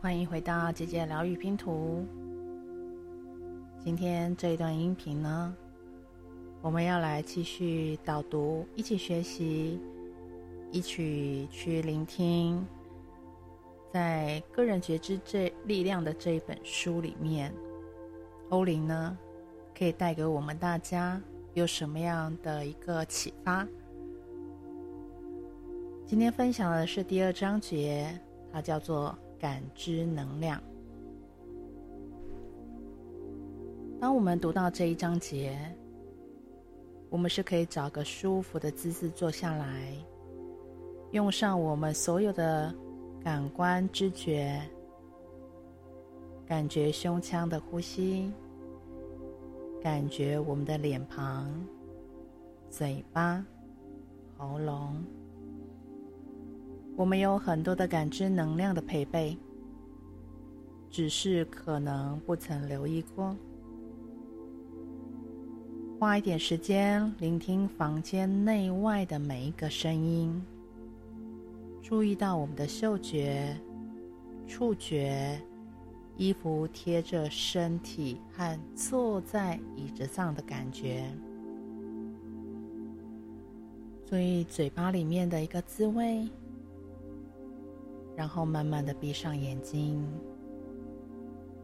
欢迎回到姐姐疗愈拼图。今天这一段音频呢，我们要来继续导读，一起学习，一起去聆听，在个人觉知这力量的这一本书里面，欧林呢可以带给我们大家有什么样的一个启发？今天分享的是第二章节，它叫做。感知能量。当我们读到这一章节，我们是可以找个舒服的姿势坐下来，用上我们所有的感官知觉，感觉胸腔的呼吸，感觉我们的脸庞、嘴巴、喉咙。我们有很多的感知能量的配备，只是可能不曾留意过。花一点时间聆听房间内外的每一个声音，注意到我们的嗅觉、触觉、衣服贴着身体和坐在椅子上的感觉，注意嘴巴里面的一个滋味。然后慢慢的闭上眼睛，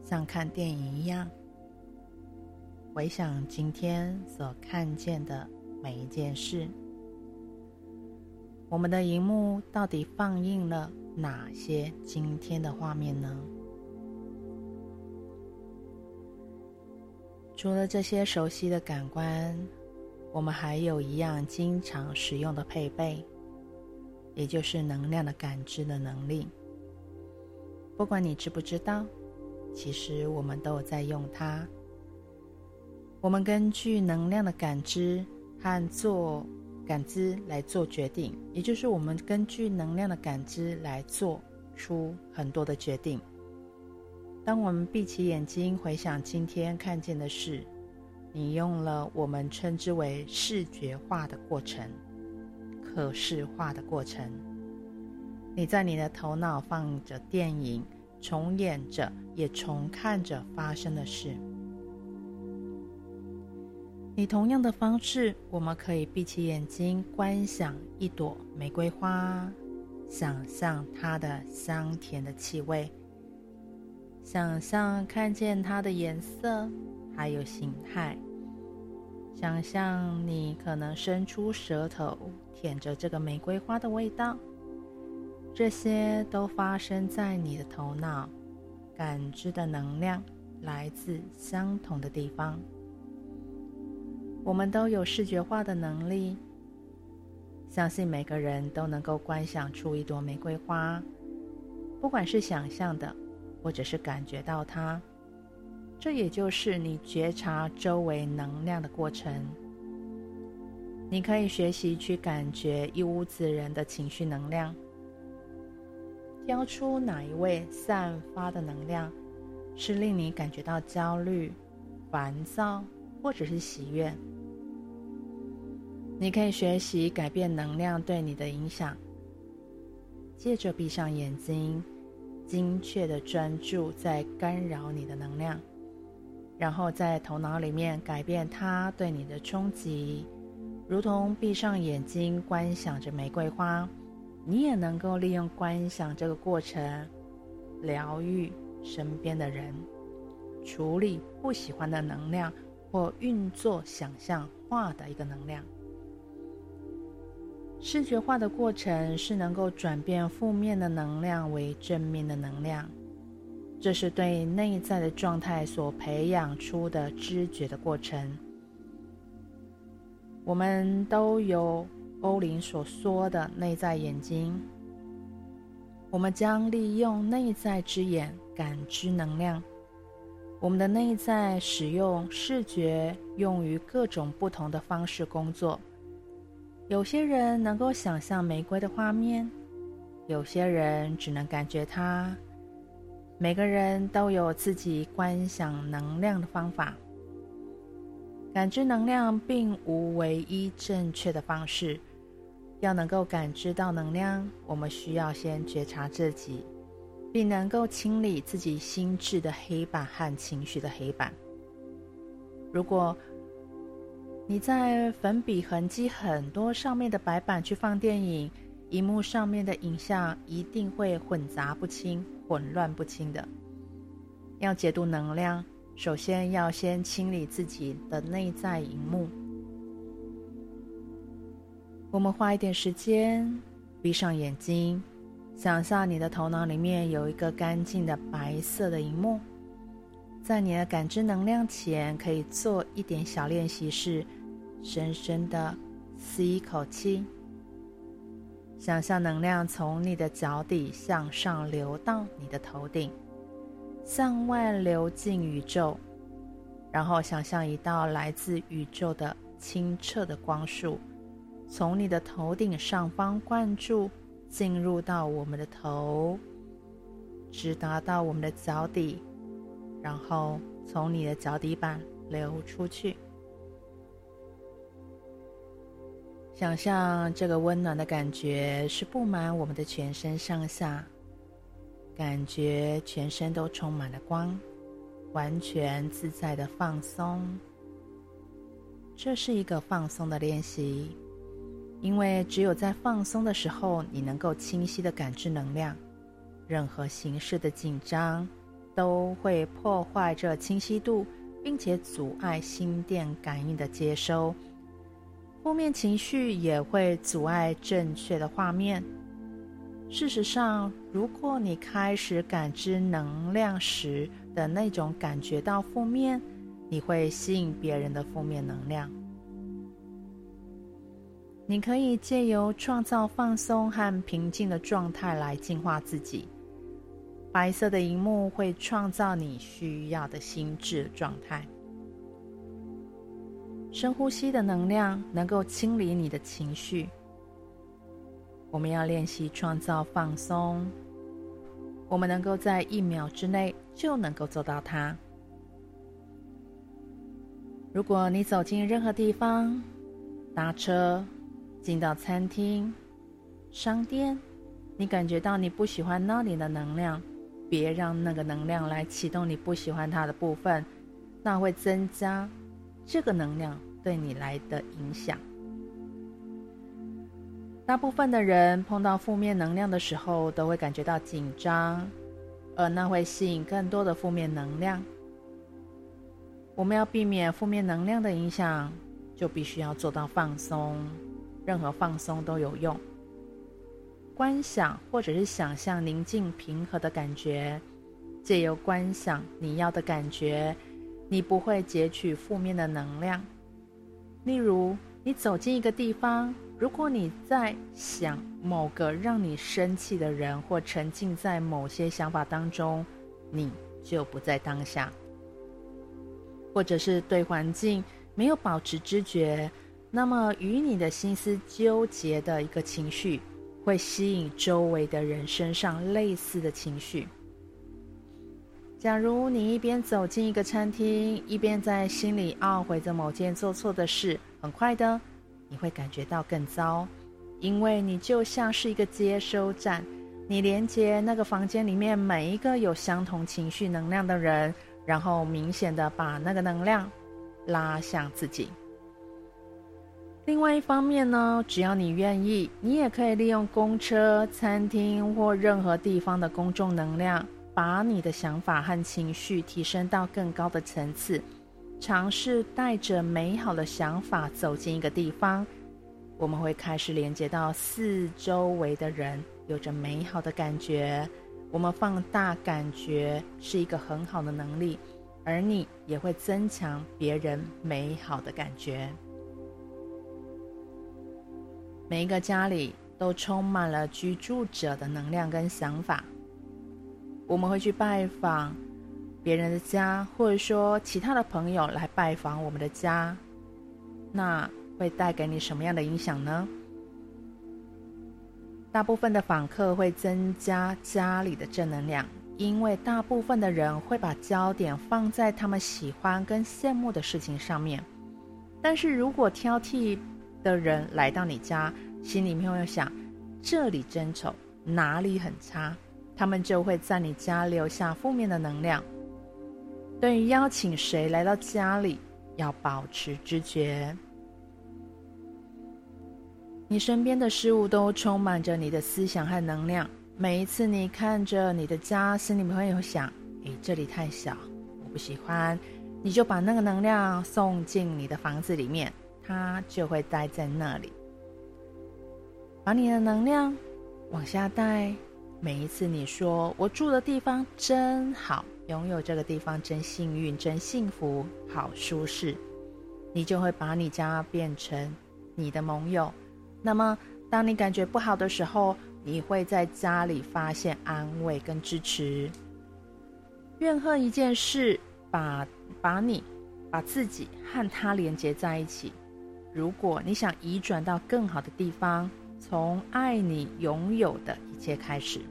像看电影一样，回想今天所看见的每一件事。我们的荧幕到底放映了哪些今天的画面呢？除了这些熟悉的感官，我们还有一样经常使用的配备。也就是能量的感知的能力。不管你知不知道，其实我们都有在用它。我们根据能量的感知和做感知来做决定，也就是我们根据能量的感知来做出很多的决定。当我们闭起眼睛回想今天看见的事，你用了我们称之为视觉化的过程。可视化的过程，你在你的头脑放着电影，重演着，也重看着发生的事。以同样的方式，我们可以闭起眼睛，观想一朵玫瑰花，想象它的香甜的气味，想象看见它的颜色，还有形态。想象你可能伸出舌头舔着这个玫瑰花的味道，这些都发生在你的头脑，感知的能量来自相同的地方。我们都有视觉化的能力，相信每个人都能够观想出一朵玫瑰花，不管是想象的，或者是感觉到它。这也就是你觉察周围能量的过程。你可以学习去感觉一屋子人的情绪能量，挑出哪一位散发的能量是令你感觉到焦虑、烦躁或者是喜悦。你可以学习改变能量对你的影响，接着闭上眼睛，精确的专注在干扰你的能量。然后在头脑里面改变它对你的冲击，如同闭上眼睛观想着玫瑰花，你也能够利用观想这个过程，疗愈身边的人，处理不喜欢的能量或运作想象化的一个能量。视觉化的过程是能够转变负面的能量为正面的能量。这是对内在的状态所培养出的知觉的过程。我们都有欧林所说的内在眼睛，我们将利用内在之眼感知能量。我们的内在使用视觉，用于各种不同的方式工作。有些人能够想象玫瑰的画面，有些人只能感觉它。每个人都有自己观想能量的方法。感知能量并无唯一正确的方式。要能够感知到能量，我们需要先觉察自己，并能够清理自己心智的黑板和情绪的黑板。如果你在粉笔痕迹很多上面的白板去放电影，荧幕上面的影像一定会混杂不清、混乱不清的。要解读能量，首先要先清理自己的内在荧幕。我们花一点时间，闭上眼睛，想象你的头脑里面有一个干净的白色的荧幕。在你的感知能量前，可以做一点小练习，是深深的吸一口气，想象能量从你的脚底向上流到你的头顶，向外流进宇宙，然后想象一道来自宇宙的清澈的光束。从你的头顶上方灌注，进入到我们的头，直达到我们的脚底，然后从你的脚底板流出去。想象这个温暖的感觉是布满我们的全身上下，感觉全身都充满了光，完全自在的放松。这是一个放松的练习。因为只有在放松的时候，你能够清晰的感知能量。任何形式的紧张都会破坏这清晰度，并且阻碍心电感应的接收。负面情绪也会阻碍正确的画面。事实上，如果你开始感知能量时的那种感觉到负面，你会吸引别人的负面能量。你可以借由创造放松和平静的状态来净化自己。白色的荧幕会创造你需要的心智状态。深呼吸的能量能够清理你的情绪。我们要练习创造放松。我们能够在一秒之内就能够做到它。如果你走进任何地方，搭车，进到餐厅、商店，你感觉到你不喜欢那里的能量，别让那个能量来启动你不喜欢它的部分，那会增加这个能量对你来的影响。大部分的人碰到负面能量的时候，都会感觉到紧张，而那会吸引更多的负面能量。我们要避免负面能量的影响，就必须要做到放松。任何放松都有用。观想或者是想象宁静平和的感觉，借由观想你要的感觉，你不会截取负面的能量。例如，你走进一个地方，如果你在想某个让你生气的人，或沉浸在某些想法当中，你就不在当下。或者是对环境没有保持知觉。那么，与你的心思纠结的一个情绪，会吸引周围的人身上类似的情绪。假如你一边走进一个餐厅，一边在心里懊悔着某件做错的事，很快的，你会感觉到更糟，因为你就像是一个接收站，你连接那个房间里面每一个有相同情绪能量的人，然后明显的把那个能量拉向自己。另外一方面呢，只要你愿意，你也可以利用公车、餐厅或任何地方的公众能量，把你的想法和情绪提升到更高的层次。尝试带着美好的想法走进一个地方，我们会开始连接到四周围的人，有着美好的感觉。我们放大感觉是一个很好的能力，而你也会增强别人美好的感觉。每一个家里都充满了居住者的能量跟想法。我们会去拜访别人的家，或者说其他的朋友来拜访我们的家，那会带给你什么样的影响呢？大部分的访客会增加家里的正能量，因为大部分的人会把焦点放在他们喜欢跟羡慕的事情上面。但是如果挑剔，的人来到你家，心里面会想：这里真丑，哪里很差，他们就会在你家留下负面的能量。对于邀请谁来到家里，要保持知觉。你身边的事物都充满着你的思想和能量。每一次你看着你的家，心里会有想：“诶，这里太小，我不喜欢。”你就把那个能量送进你的房子里面，它就会待在那里。把你的能量往下带。每一次你说“我住的地方真好”，拥有这个地方真幸运、真幸福、好舒适，你就会把你家变成你的盟友。那么，当你感觉不好的时候，你会在家里发现安慰跟支持。怨恨一件事，把把你、把自己和他连接在一起。如果你想移转到更好的地方，从爱你拥有的一切开始。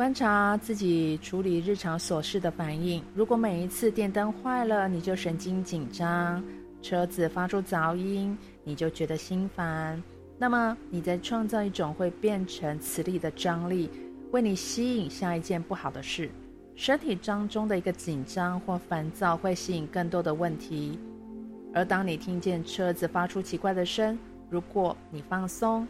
观察自己处理日常琐事的反应。如果每一次电灯坏了，你就神经紧张；车子发出噪音，你就觉得心烦。那么你在创造一种会变成磁力的张力，为你吸引下一件不好的事。身体当中的一个紧张或烦躁会吸引更多的问题。而当你听见车子发出奇怪的声，如果你放松，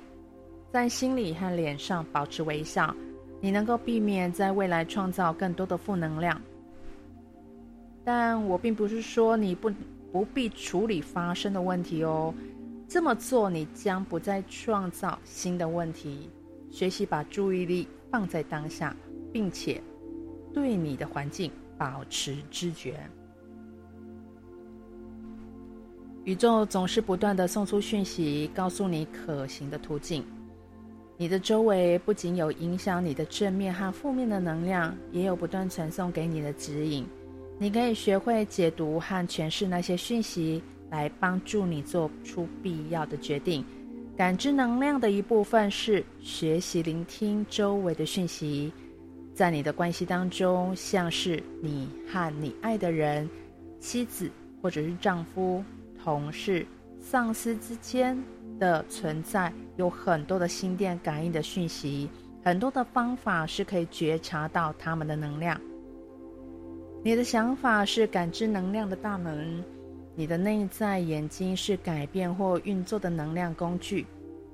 在心里和脸上保持微笑。你能够避免在未来创造更多的负能量，但我并不是说你不不必处理发生的问题哦。这么做，你将不再创造新的问题。学习把注意力放在当下，并且对你的环境保持知觉。宇宙总是不断的送出讯息，告诉你可行的途径。你的周围不仅有影响你的正面和负面的能量，也有不断传送给你的指引。你可以学会解读和诠释那些讯息，来帮助你做出必要的决定。感知能量的一部分是学习聆听周围的讯息。在你的关系当中，像是你和你爱的人、妻子或者是丈夫、同事、上司之间。的存在有很多的心电感应的讯息，很多的方法是可以觉察到他们的能量。你的想法是感知能量的大门，你的内在眼睛是改变或运作的能量工具。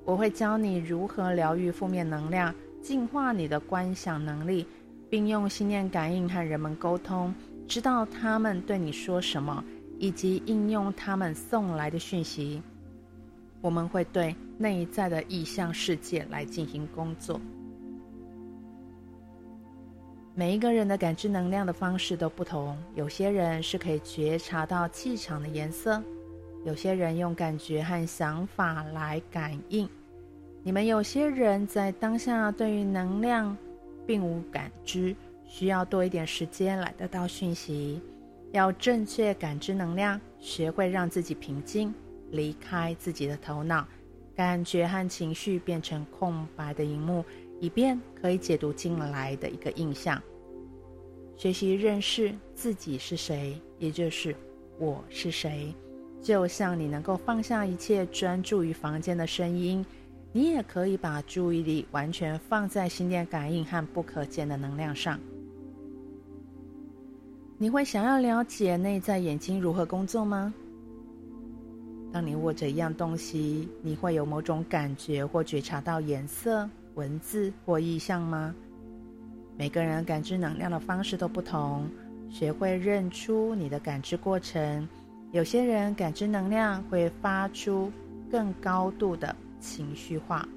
我会教你如何疗愈负面能量，净化你的观想能力，并用心电感应和人们沟通，知道他们对你说什么，以及应用他们送来的讯息。我们会对内在的意象世界来进行工作。每一个人的感知能量的方式都不同，有些人是可以觉察到气场的颜色，有些人用感觉和想法来感应。你们有些人在当下对于能量并无感知，需要多一点时间来得到讯息。要正确感知能量，学会让自己平静。离开自己的头脑，感觉和情绪变成空白的荧幕，以便可以解读进来的一个印象。学习认识自己是谁，也就是我是谁。就像你能够放下一切，专注于房间的声音，你也可以把注意力完全放在心电感应和不可见的能量上。你会想要了解内在眼睛如何工作吗？当你握着一样东西，你会有某种感觉或觉察到颜色、文字或意象吗？每个人感知能量的方式都不同，学会认出你的感知过程。有些人感知能量会发出更高度的情绪化，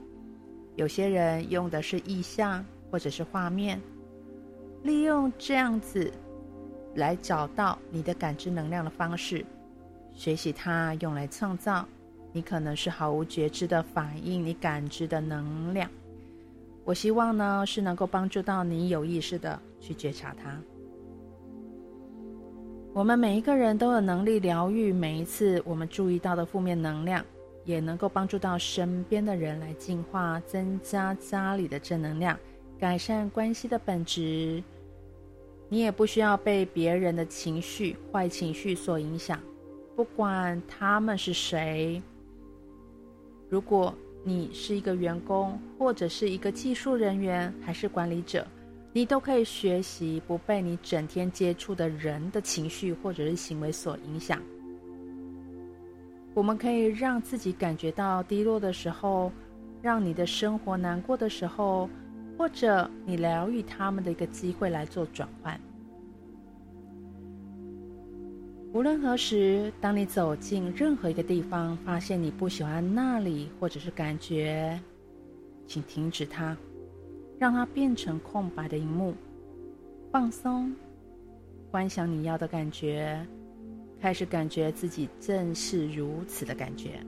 有些人用的是意象或者是画面，利用这样子来找到你的感知能量的方式。学习它，用来创造。你可能是毫无觉知的反应，你感知的能量。我希望呢，是能够帮助到你有意识的去觉察它。我们每一个人都有能力疗愈每一次我们注意到的负面能量，也能够帮助到身边的人来净化、增加家里的正能量，改善关系的本质。你也不需要被别人的情绪、坏情绪所影响。不管他们是谁，如果你是一个员工，或者是一个技术人员，还是管理者，你都可以学习不被你整天接触的人的情绪或者是行为所影响。我们可以让自己感觉到低落的时候，让你的生活难过的时候，或者你疗愈他们的一个机会来做转换。无论何时，当你走进任何一个地方，发现你不喜欢那里，或者是感觉，请停止它，让它变成空白的一幕，放松，观想你要的感觉，开始感觉自己正是如此的感觉。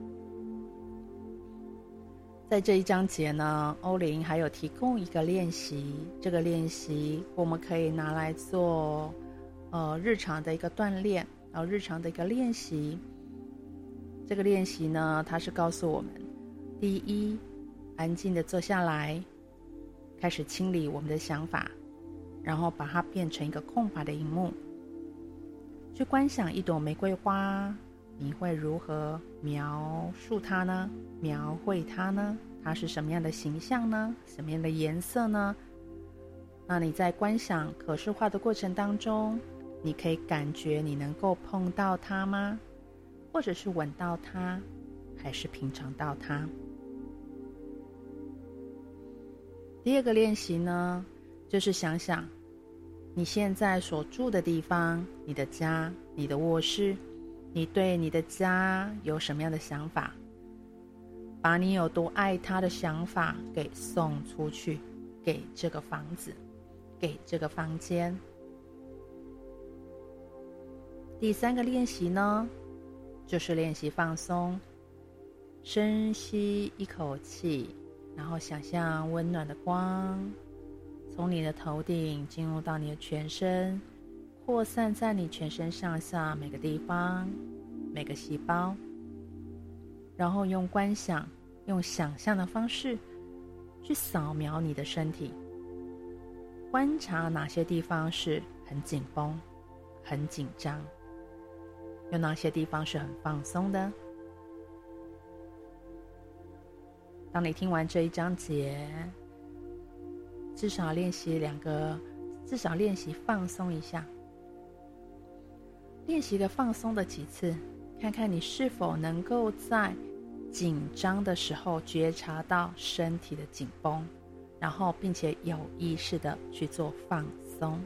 在这一章节呢，欧林还有提供一个练习，这个练习我们可以拿来做，呃，日常的一个锻炼。然后日常的一个练习，这个练习呢，它是告诉我们：第一，安静的坐下来，开始清理我们的想法，然后把它变成一个空白的荧幕，去观想一朵玫瑰花，你会如何描述它呢？描绘它呢？它是什么样的形象呢？什么样的颜色呢？那你在观想可视化的过程当中，你可以感觉你能够碰到它吗？或者是闻到它，还是品尝到它？第二个练习呢，就是想想你现在所住的地方，你的家，你的卧室，你对你的家有什么样的想法？把你有多爱它的想法给送出去，给这个房子，给这个房间。第三个练习呢，就是练习放松。深吸一口气，然后想象温暖的光从你的头顶进入到你的全身，扩散在你全身上下每个地方、每个细胞。然后用观想、用想象的方式去扫描你的身体，观察哪些地方是很紧绷、很紧张。有哪些地方是很放松的？当你听完这一章节，至少练习两个，至少练习放松一下，练习个放松的几次，看看你是否能够在紧张的时候觉察到身体的紧绷，然后并且有意识的去做放松。